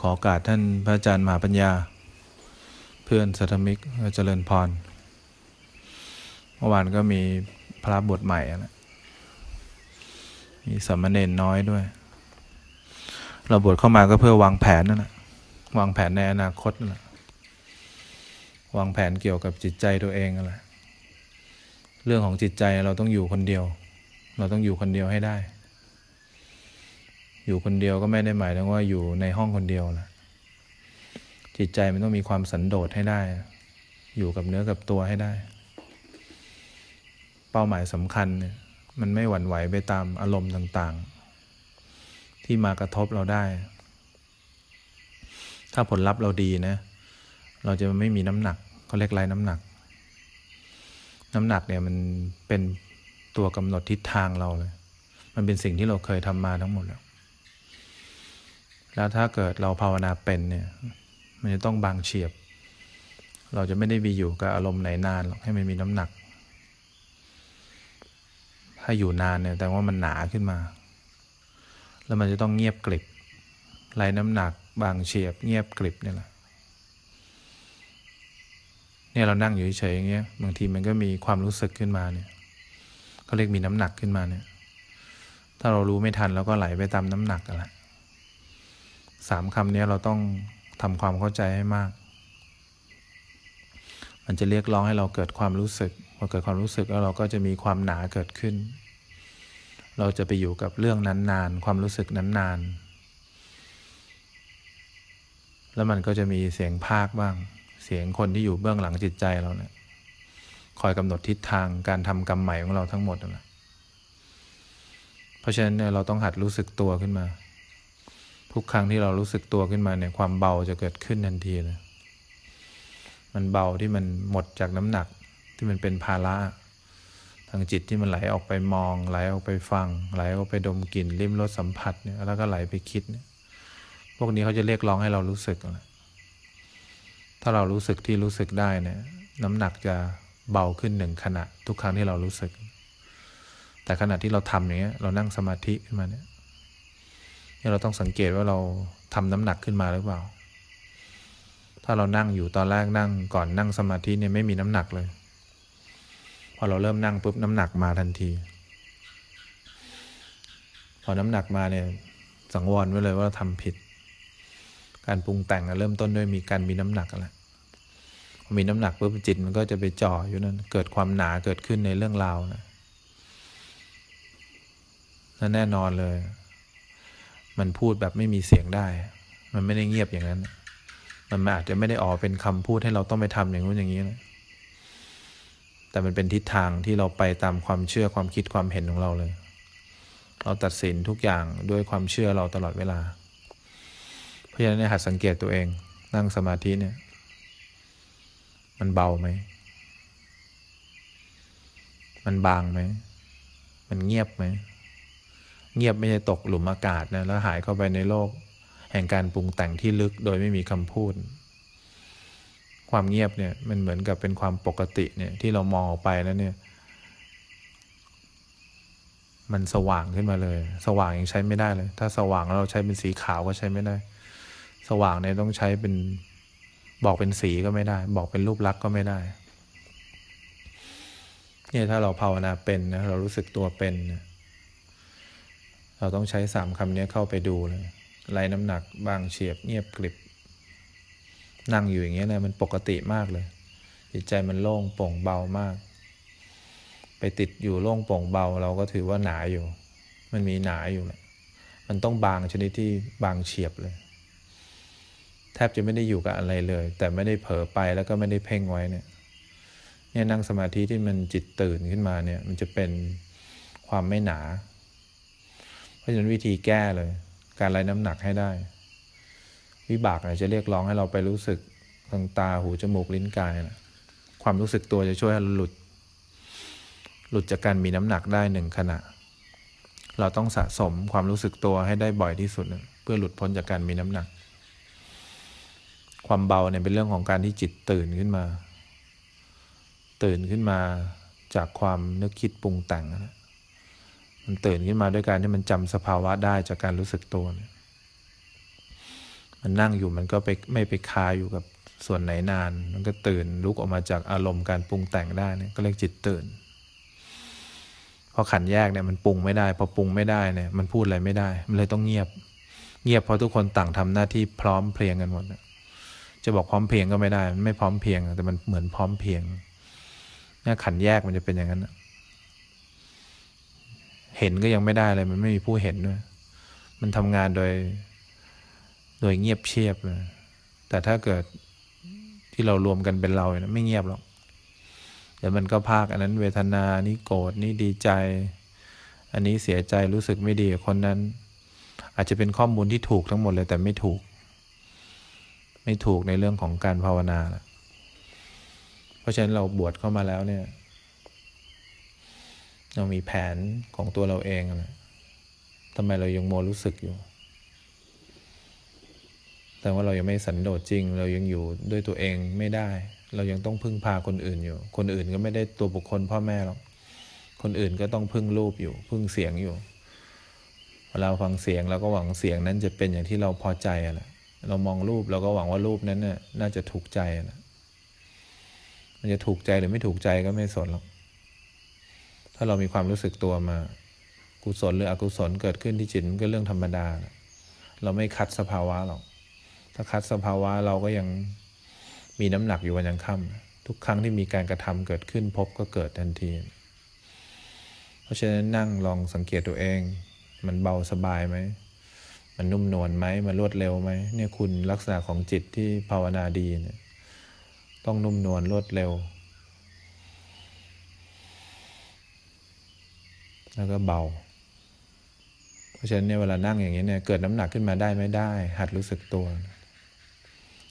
ขอโอกาสท่านพระอาจารย์มหาปัญญา เพื่อนสัทมิกเจริญพรเมื่อวานก็มีพระบทใหม่นะมีสามเณรน้อยด้วย เราบวชเข้ามาก็เพื่อวางแผนนั่นแหละวางแผนในอนาคตนั่นแหละวางแผนเกี่ยวกับจิตใจตัวเองนั่นแหละเรื่องของจิตใจเราต้องอยู่คนเดียว เราต้องอยู่คนเดียวให้ได้ อยู่คนเดียวก็ไม่ได้หมายถึงว่าอยู่ในห้องคนเดียวนะจิตใจมันต้องมีความสันโดษให้ได้ อยู่กับเนื้อกับตัวให้ได้ เป้าหมายสำคัญเนี่ยมันไม่หวั่นไหวไปตามอารมณ์ต่างๆ ที่มากระทบเราได้ ถ้าผลลัพธ์เราดีนะ เราจะไม่มีน้ำหนักเขาเรียกไรน้ำหนัก น้ำหนักเนี่ยมันเป็นตัวกำหนดทิศทางเราเลย มันเป็นสิ่งที่เราเคยทำมาทั้งหมดแล้ว แล้วถ้าเกิดเราภาวนาเป็นเนี่ย มันจะต้องบางเฉียบ เราจะไม่ได้ไปอยู่กับอารมณ์ไหนนานหรอกให้มันมีน้ำหนัก ถ้าอยู่นานเนี่ยแต่ว่ามันหนาขึ้นมา แล้วมันจะต้องเงียบกริบไรน้ำหนัก บางเฉียบ เงียบกริบเนี่ยแหละเนี่ยเรานั่งอยู่เฉยอย่างเงี้ยบางทีมันก็มีความรู้สึกขึ้นมาเนี่ยเขาเรียกมีน้ำหนักขึ้นมาเนี่ย ถ้าเรารู้ไม่ทันเราก็ไหลไปตามน้ำหนักกันละ สามคำนี้เราต้องทำความเข้าใจให้มาก มันจะเรียกร้องให้เราเกิดความรู้สึกพอเกิดความรู้สึกแล้วเราก็จะมีความหนาเกิดขึ้น เราจะไปอยู่กับเรื่องนั้นนานความรู้สึกนั้นนาน แล้วมันก็จะมีเสียงภาคบ้าง เสียงคนที่อยู่เบื้องหลังจิตใจเราเนี่ยคอยกำหนดทิศทางการทำกรรมใหม่ของเราทั้งหมดนะเพราะฉะนั้นเราต้องหัดรู้สึกตัวขึ้นมา ทุกครั้งที่เรารู้สึกตัวขึ้นมาเนี่ยความเบาจะเกิดขึ้นทันทีเลย มันเบาที่มันหมดจากน้ำหนักที่มันเป็นภาระทางจิตที่มันไหลออกไปมอง ไหลออกไปฟัง ไหลออกไปดมกลิ่นลิ้มรสสัมผัสเนี่ยแล้วก็ไหลไปคิดเนี่ยพวกนี้เขาจะเรียกร้องให้เรารู้สึก ถ้าเรารู้สึกที่รู้สึกได้เนี่ยน้ำหนักจะเบาขึ้นหนึ่งขณะ ทุกครั้งที่เรารู้สึก แต่ขณะที่เราทำอย่างเงี้ยเรานั่งสมาธิขึ้นมาเนี่ย เราต้องสังเกตว่าเราทำน้ำหนักขึ้นมาหรือเปล่า ถ้าเรานั่งอยู่ตอนแรกนั่งก่อนนั่งสมาธิเนี่ยไม่มีน้ำหนักเลย พอเราเริ่มนั่งปุ๊บน้ำหนักมาทันที พอน้ำหนักมาเนี่ยสังวรไว้เลยว่าเราทำผิด การปรุงแต่งเริ่มต้นด้วยมีการมีน้ำหนักอะไรมีน้ำหนักปุ๊บจิตมันก็จะไปจ่ออยู่นั่นเกิดความหนาเกิดขึ้นในเรื่องราวนะนั่นแน่นอนเลย มันพูดแบบไม่มีเสียงได้ มันไม่ได้เงียบอย่างนั้น มันอาจจะไม่ได้ออกเป็นคำพูดให้เราต้องไปทำอย่างนู้นอย่างนี้นะแต่มันเป็นทิศทางที่เราไปตามความเชื่อความคิดความเห็นของเราเลย เราตัดสินทุกอย่างด้วยความเชื่อเราตลอดเวลา เพราะฉะนั้นหัดสังเกตตัวเอง นั่งสมาธิเนี่ย มันเบาไหม มันบางไหม มันเงียบไหม เงียบไม่ใช่ตกหลุมอากาศนะแล้วหายเข้าไปในโลก แห่งการปรุงแต่งที่ลึกโดยไม่มีคำพูด ความเงียบเนี่ยมันเหมือนกับเป็นความปกติเนี่ยที่เรามองออกไปแล้วเนี่ย มันสว่างขึ้นมาเลย สว่างยังใช้ไม่ได้เลย ถ้าสว่างเราใช้เป็นสีขาวก็ใช้ไม่ได้ สว่างเนี่ยต้องใช้เป็นบอกเป็นสีก็ไม่ได้ บอกเป็นรูปลักษณ์ก็ไม่ได้เนี่ยถ้าเราภาวนาเป็นนะเรารู้สึกตัวเป็นนะ เราต้องใช้สามคำนี้เข้าไปดูเลยไล่น้ำหนักบางเฉียบเงียบกริบ นั่งอยู่อย่างเงี้ยนะมันปกติมากเลย จิตใจมันโล่งโปร่งเบามาก ไปติดอยู่โล่งโปร่งเบาเราก็ถือว่าหนาอยู่ มันมีหนาอยู่แหละมันต้องบางชนิดที่บางเฉียบเลย แทบจะไม่ได้อยู่กับอะไรเลย แต่ไม่ได้เผลอไปแล้วก็ไม่ได้เพ่งไว้เนี่ยเนี่ยนั่งสมาธิที่มันจิตตื่นขึ้นมาเนี่ย มันจะเป็นความไม่หนา เพราะฉะนั้นวิธีแก้เลย การไล่น้ำหนักให้ได้ วิบากจะเรียกร้องให้เราไปรู้สึกทางตาหูจมูกลิ้นกายนะความรู้สึกตัวจะช่วยให้หลุด หลุดจากการมีน้ำหนักได้หนึ่งขณะ เราต้องสะสมความรู้สึกตัวให้ได้บ่อยที่สุดเพื่อหลุดพ้นจากการมีน้ำหนัก ความเบาเนี่ยเป็นเรื่องของการที่จิตตื่นขึ้นมา ตื่นขึ้นมาจากความนึกคิดปรุงแต่งนะ มันตื่นขึ้นมาด้วยการที่มันจำสภาวะได้จากการรู้สึกตัวมันนั่งอยู่มันก็ไปไม่ไปคาอยู่กับส่วนไหนนาน มันก็ตื่นลุกออกมาจากอารมณ์การปรุงแต่งได้เนี่ยก็เรียกจิตตื่น พอขันแยกเนี่ยมันปรุงไม่ได้ พอปรุงไม่ได้เนี่ยมันพูดอะไรไม่ได้ มันเลยต้องเงียบ เงียบเพราะทุกคนต่างทำหน้าที่พร้อมเพรียงกันหมดจะบอกพร้อมเพรียงก็ไม่ได้ มันไม่พร้อมเพรียง แต่มันเหมือนพร้อมเพรียงเนี่ยขันแยกมันจะเป็นอย่างนั้น เห็นก็ยังไม่ได้เลย มันไม่มีผู้เห็นด้วยมันทำงานโดย โดยเงียบเชียบเลยแต่ถ้าเกิดที่เรารวมกันเป็นเราเนี่ยไม่เงียบหรอกเดี๋ยวมันก็ภาคอันนั้นเวทนานี่โกรธนี่ดีใจ อันนี้เสียใจรู้สึกไม่ดีกับคนนั้น อาจจะเป็นข้อมูลที่ถูกทั้งหมดเลย แต่ไม่ถูก ไม่ถูกในเรื่องของการภาวนาเพราะฉะนั้นเราบวชเข้ามาแล้วเนี่ย เรามีแผนของตัวเราเองนะทำไมเรายังโมรู้สึกอยู่ แต่ว่าเรายังไม่สันโดษจริง เรายังอยู่ด้วยตัวเองไม่ได้ เรายังต้องพึ่งพาคนอื่นอยู่ คนอื่นก็ไม่ได้ตัวบุคคลพ่อแม่หรอก คนอื่นก็ต้องพึ่งรูปอยู่ พึ่งเสียงอยู่เวลาฟังเสียงเราก็หวังเสียงนั้นจะเป็นอย่างที่เราพอใจอะละเรามองรูปเราก็หวังว่ารูปนั้นน่ะน่าจะถูกใจนะมันจะถูกใจหรือไม่ถูกใจก็ไม่สนหรอก ถ้าเรามีความรู้สึกตัวมา กุศลหรืออกุศลเกิดขึ้นที่จิตมันก็เรื่องธรรมดา เราไม่คัดสภาวะหรอก ถ้าคัดสภาวะเราก็ยังมีน้ำหนักอยู่วันยังค่ำทุกครั้งที่มีการกระทำเกิดขึ้นพบก็เกิดทันที เพราะฉะนั้นนั่งลองสังเกตตัวเอง มันเบาสบายไหม มันนุ่มนวลไหม มันรวดเร็วไหมเนี่ยคุณลักษณะของจิตที่ภาวนาดีเนี่ยต้องนุ่มนวลรวดเร็ว แล้วก็เบา เพราะฉะนั้นเนี่ยเวลานั่งอย่างนี้เนี่ยเกิดน้ำหนักขึ้นมาได้ไม่ได้ หัดรู้สึกตัว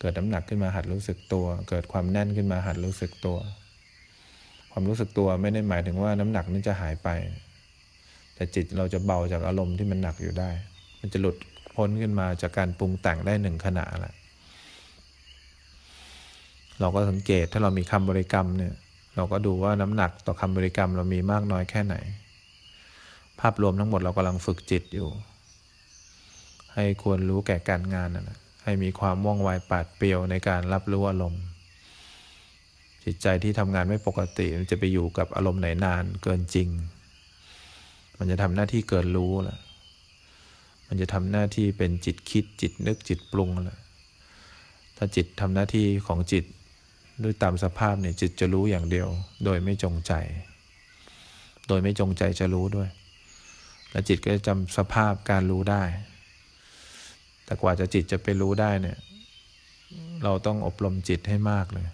เกิดน้ำหนักขึ้นมาหัดรู้สึกตัว เกิดความแน่นขึ้นมาหัดรู้สึกตัว ความรู้สึกตัวไม่ได้หมายถึงว่าน้ำหนักนั้นจะหายไป แต่จิตเราจะเบาจากอารมณ์ที่มันหนักอยู่ได้ มันจะหลุดพ้นขึ้นมาจากการปรุงแต่งได้หนึ่งขณะแหละเราก็สังเกตถ้าเรามีคำบริกรรมเนี่ย เราก็ดูว่าน้ำหนักต่อคำบริกรรมเรามีมากน้อยแค่ไหน ภาพรวมทั้งหมดเรากำลังฝึกจิตอยู่ ให้ควรรู้แก่การงานนะให้มีความว่องไวปาดเปรียวในการรับรู้อารมณ์ จิตใจที่ทำงานไม่ปกติมันจะไปอยู่กับอารมณ์ไหนนานเกินจริง มันจะทำหน้าที่เกินรู้แหละมันจะทำหน้าที่เป็นจิตคิดจิตนึกจิตปรุงแหละถ้าจิตทำหน้าที่ของจิตด้วยตามสภาพเนี่ยจิตจะรู้อย่างเดียว โดยไม่จงใจ โดยไม่จงใจจะรู้ด้วย และจิตก็จะจำสภาพการรู้ได้ แต่กว่าจะจิตจะไปรู้ได้เนี่ย เราต้องอบรมจิตให้มากเลย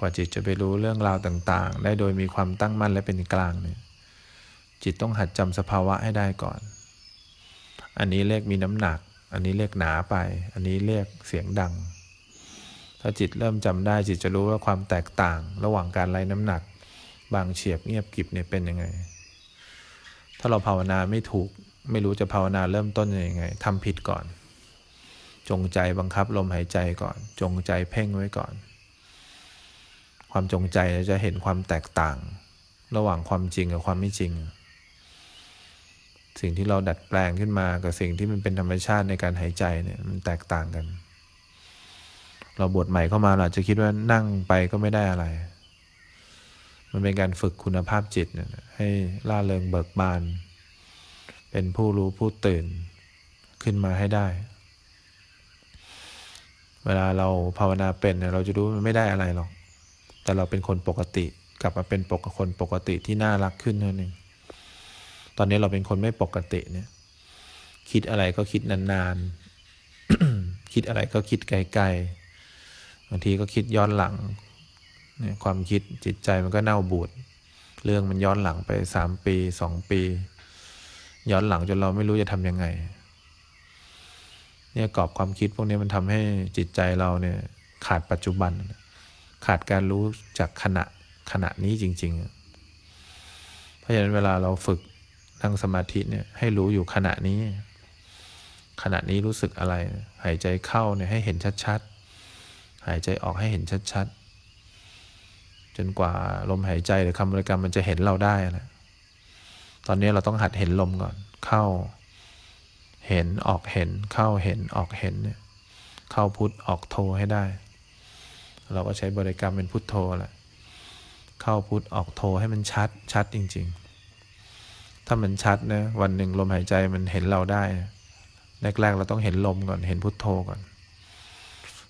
กว่าจิตจะไปรู้เรื่องราวต่าง ๆ ได้โดยมีความตั้งมั่นและเป็นกลางเนี่ย จิตต้องหัดจำสภาวะให้ได้ก่อน อันนี้เรียกมีน้ำหนัก อันนี้เรียกหนาไป อันนี้เรียกเสียงดัง ถ้าจิตเริ่มจำได้จิตจะรู้ว่าความแตกต่าง ระหว่างการไล่น้ำหนัก บางเฉียบเงียบกิบเนี่ยเป็นยังไง ถ้าเราภาวนาไม่ถูก ไม่รู้จะภาวนาเริ่มต้นยังไงทำผิดก่อน จงใจบังคับลมหายใจก่อน จงใจเพ่งไว้ก่อน ความจงใจจะเห็นความแตกต่าง ระหว่างความจริงกับความไม่จริง สิ่งที่เราดัดแปลงขึ้นมากับสิ่งที่มันเป็นธรรมชาติในการหายใจเนี่ยมันแตกต่างกัน เราบวชใหม่เข้ามาเราจะคิดว่านั่งไปก็ไม่ได้อะไร มันเป็นการฝึกคุณภาพจิตให้ล่าเริงเบิกบาน เป็นผู้รู้ผู้ตื่นขึ้นมาให้ได้ เวลาเราภาวนาเป็นเราจะรู้มันไม่ได้อะไรหรอก แต่เราเป็นคนปกติ กลับมาเป็นปกคนปกติที่น่ารักขึ้นเท่นั้นตอนนี้เราเป็นคนไม่ปกติเนี่ย คิดอะไรก็คิดนานๆ คิดอะไรก็คิดไกลๆ บางทีก็คิดย้อนหลัง เนี่ยความคิดจิตใจมันก็เน่าบูด เรื่องมันย้อนหลังไปสามปีสองปี ย้อนหลังจนเราไม่รู้จะทำยังไง เนี่ยกรอบความคิดพวกนี้มันทำให้จิตใจเราเนี่ยขาดปัจจุบัน ขาดการรู้จากขณะขณะนี้จริง ๆ เพราะฉะนั้นเวลาเราฝึกนั่งสมาธิเนี่ยให้รู้อยู่ขณะนี้ ขณะนี้รู้สึกอะไร หายใจเข้าเนี่ยให้เห็นชัดๆ หายใจออกให้เห็นชัดๆ จนกว่าลมหายใจหรือคำบริกรรมมันจะเห็นเราได้นะตอนนี้เราต้องหัดเห็นลมก่อน เข้า เห็นออกเห็น เข้าเห็นออกเห็นเนี่ย เข้าพุทออกโทให้ได้ เราก็ใช้บริกรรมเป็นพุทโธแหละเข้าพุทออกโทให้มันชัด ชัดจริง ๆ ถ้ามันชัดนะวันหนึ่งลมหายใจมันเห็นเราได้แรกๆเราต้องเห็นลมก่อนเห็นพุทโธก่อน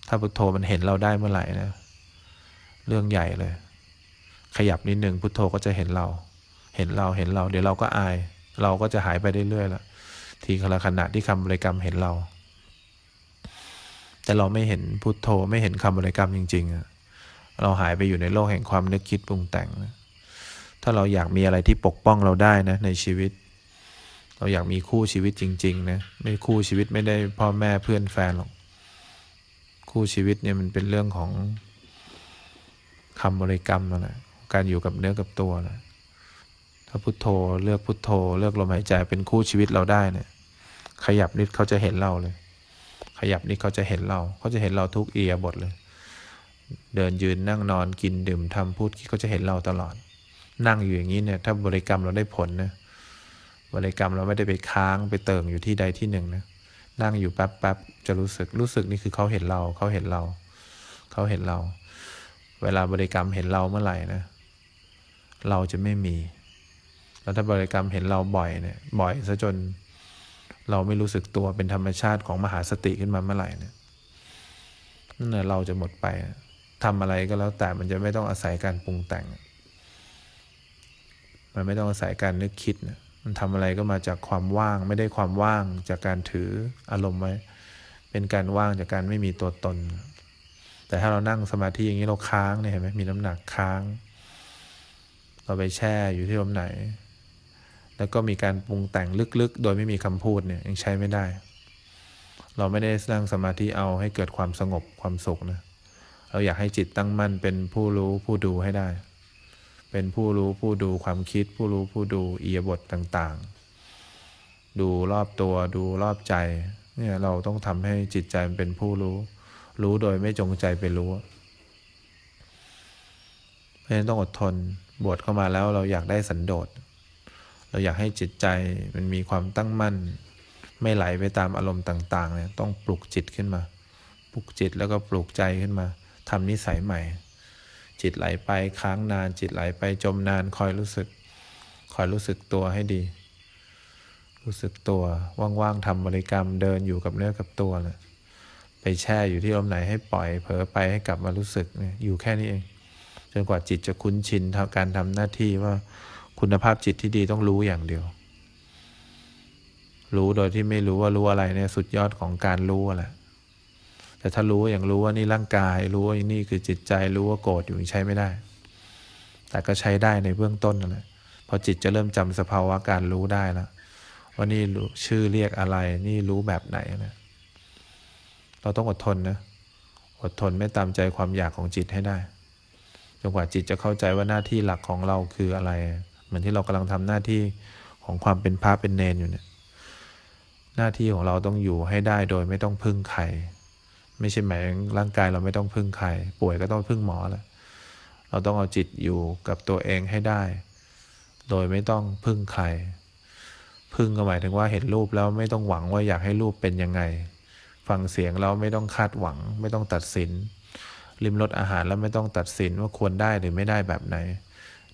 ถ้าพุทโธมันเห็นเราได้เมื่อไหร่นะ เรื่องใหญ่เลย ขยับนิดหนึ่งพุทโธก็จะเห็นเรา เห็นเราเห็นเรา เดี๋ยวเราก็อาย เราก็จะหายไปเรื่อยๆละทีละขณะที่คำบริกรรมเห็นเรา แต่เราไม่เห็นพุทโธไม่เห็นคำบริกรรมจริง ๆ เราหายไปอยู่ในโลกแห่งความนึกคิดปรุงแต่ง ถ้าเราอยากมีอะไรที่ปกป้องเราได้นะในชีวิต เราอยากมีคู่ชีวิตจริง ๆ นะไม่คู่ชีวิตไม่ได้พ่อแม่เพื่อนแฟนหรอกคู่ชีวิตเนี่ยมันเป็นเรื่องของคำบริกรรมนั่นแหละ การอยู่กับเนื้อกับตัวนะถ้าพุโทโธเลือกพุโทโธ เลือกลมหายใจเป็นคู่ชีวิตเราได้เนี่ย ขยับนิดเขาจะเห็นเราเลย ขยับนิดเขาจะเห็นเราเขาจะเห็นเราทุกเอียบทเลย เดินยืนนั่งนอนกินดื่มทำพูดเขาจะเห็นเราตลอด นั่งอยู่อย่างนี้เนี่ย ถ้าบริกรรมเราได้ผลนะบริกรรมเราไม่ได้ไปค้างไปเติมอยู่ที่ใดที่หนึ่งนะนั่งอยู่แป๊บแป๊บจะรู้สึกรู้สึกนี่คือเขาเห็นเราเขาเห็นเราเขาเห็นเรา เวลาบริกรรมเห็นเราเมื่อไหร่นะ เราจะไม่มี แล้วถ้าบริกรรมเห็นเราบ่อยเนี่ย บ่อยซะจน เราไม่รู้สึกตัวเป็นธรรมชาติของมหาสติขึ้นมาเมื่อไหร่เนี่ยนั่นแหละเราจะหมดไปทำอะไรก็แล้วแต่มันจะไม่ต้องอาศัยการปรุงแต่ง มันไม่ต้องอาศัยการนึกคิดนะมันทำอะไรก็มาจากความว่าง ไม่ได้ความว่างจากการถืออารมณ์ไว้ เป็นการว่างจากการไม่มีตัวตน แต่ถ้าเรานั่งสมาธิอย่างนี้เราค้างเนี่ยเห็นไหมมีน้ำหนักค้าง เราไปแช่อยู่ที่ลมไหน แล้วก็มีการปรุงแต่งลึกๆ โดยไม่มีคำพูดเนี่ยยังใช้ไม่ได้ เราไม่ได้สร้างสมาธิเอาให้เกิดความสงบความสุขนะเราอยากให้จิตตั้งมั่นเป็นผู้รู้ผู้ดูให้ได้ เป็นผู้รู้ผู้ดูความคิด ผู้รู้ผู้ดูอียบทต่างๆ ดูรอบตัวดูรอบใจเนี่ยเราต้องทำให้จิตใจมันเป็นผู้รู้ รู้โดยไม่จงใจไปรู้เพราะฉะนั้นต้องอดทน บวชเข้ามาแล้วเราอยากได้สันโดษ เราอยากให้จิตใจมันมีความตั้งมั่น ไม่ไหลไปตามอารมณ์ต่าง ๆ เนี่ยต้องปลุกจิตขึ้นมา ปลุกจิตแล้วก็ปลุกใจขึ้นมาทำนิสัยใหม่ จิตไหลไปค้างนาน จิตไหลไปจมนานคอยรู้สึก คอยรู้สึกตัวให้ดี รู้สึกตัวว่างๆทำบริกรรมเดินอยู่กับเนื้อกับตัวเลยไปแช่อยู่ที่ลมไหนให้ปล่อยเผลอไปให้กลับมารู้สึกเนี่ยอยู่แค่นี้เอง จนกว่าจิตจะคุ้นชินทำการทำหน้าที่ว่าคุณภาพจิตที่ดีต้องรู้อย่างเดียว รู้โดยที่ไม่รู้ว่ารู้อะไรเนี่ยสุดยอดของการรู้แหละแต่ถ้ารู้อย่างรู้ว่านี่ร่างกาย รู้ว่านี่คือจิตใจรู้ว่าโกรธอยู่ใช้ไม่ได้ แต่ก็ใช้ได้ในเบื้องต้นนั่นแหละพอจิตจะเริ่มจำสภาวะการรู้ได้แล้วว่านี่ชื่อเรียกอะไร นี่รู้แบบไหนนะเราต้องอดทนนะอดทนไม่ตามใจความอยากของจิตให้ได้ จนกว่าจิตจะเข้าใจว่าหน้าที่หลักของเราคืออะไร เหมือนที่เรากำลังทำหน้าที่ของความเป็นพระเป็นเนนอยู่เนี่ยหน้าที่ของเราต้องอยู่ให้ได้โดยไม่ต้องพึ่งใครไม่ใช่หมายร่างกายเราไม่ต้องพึ่งใครป่วยก็ต้องพึ่งหมอแหละเราต้องเอาจิตอยู่กับตัวเองให้ได้ โดยไม่ต้องพึ่งใคร พึ่งก็หมายถึงว่าเห็นรูปแล้วไม่ต้องหวังว่าอยากให้รูปเป็นยังไง ฟังเสียงแล้วไม่ต้องคาดหวัง ไม่ต้องตัดสิน ริมรสอาหารแล้วไม่ต้องตัดสินว่าควรได้หรือไม่ได้แบบไหน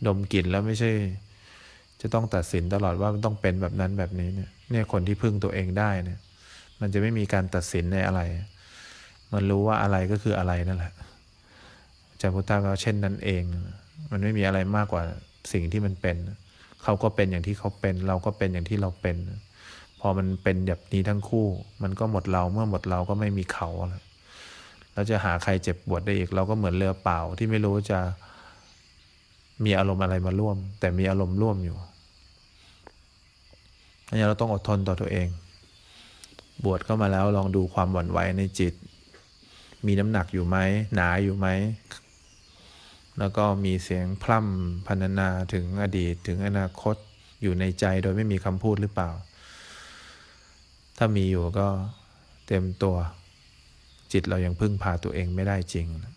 ดมกลิ่นแล้วไม่ใช่ จะต้องตัดสินตลอดว่ามันต้องเป็นแบบนั้นแบบนี้เนี่ยเนี่ยคนที่พึ่งตัวเองได้เนี่ย มันจะไม่มีการตัดสินในอะไร มันรู้ว่าอะไรก็คืออะไรนั่นแหละจารพุทธาก็เช่นนั้นเอง มันไม่มีอะไรมากกว่าสิ่งที่มันเป็น เขาก็เป็นอย่างที่เขาเป็น เราก็เป็นอย่างที่เราเป็น พอมันเป็นแบบนี้ทั้งคู่ มันก็หมดเรา เมื่อหมดเราก็ไม่มีเขาแล้ว เราจะหาใครเจ็บปวดได้อีก เราก็เหมือนเรือเปล่าที่ไม่รู้จะมีอารมณ์อะไรมาร่วม แต่มีอารมณ์ร่วมอยู่อันนี้เราต้องอดทนต่อตัวเอง บวชเข้ามาแล้วลองดูความหวั่นไหวในจิต มีน้ำหนักอยู่ไหมหนาอยู่ไหมแล้วก็มีเสียงพร่ำพรรณนาถึงอดีตถึงอนาคตอยู่ในใจโดยไม่มีคำพูดหรือเปล่า ถ้ามีอยู่ก็เต็มตัว จิตเรายังพึ่งพาตัวเองไม่ได้จริงนะ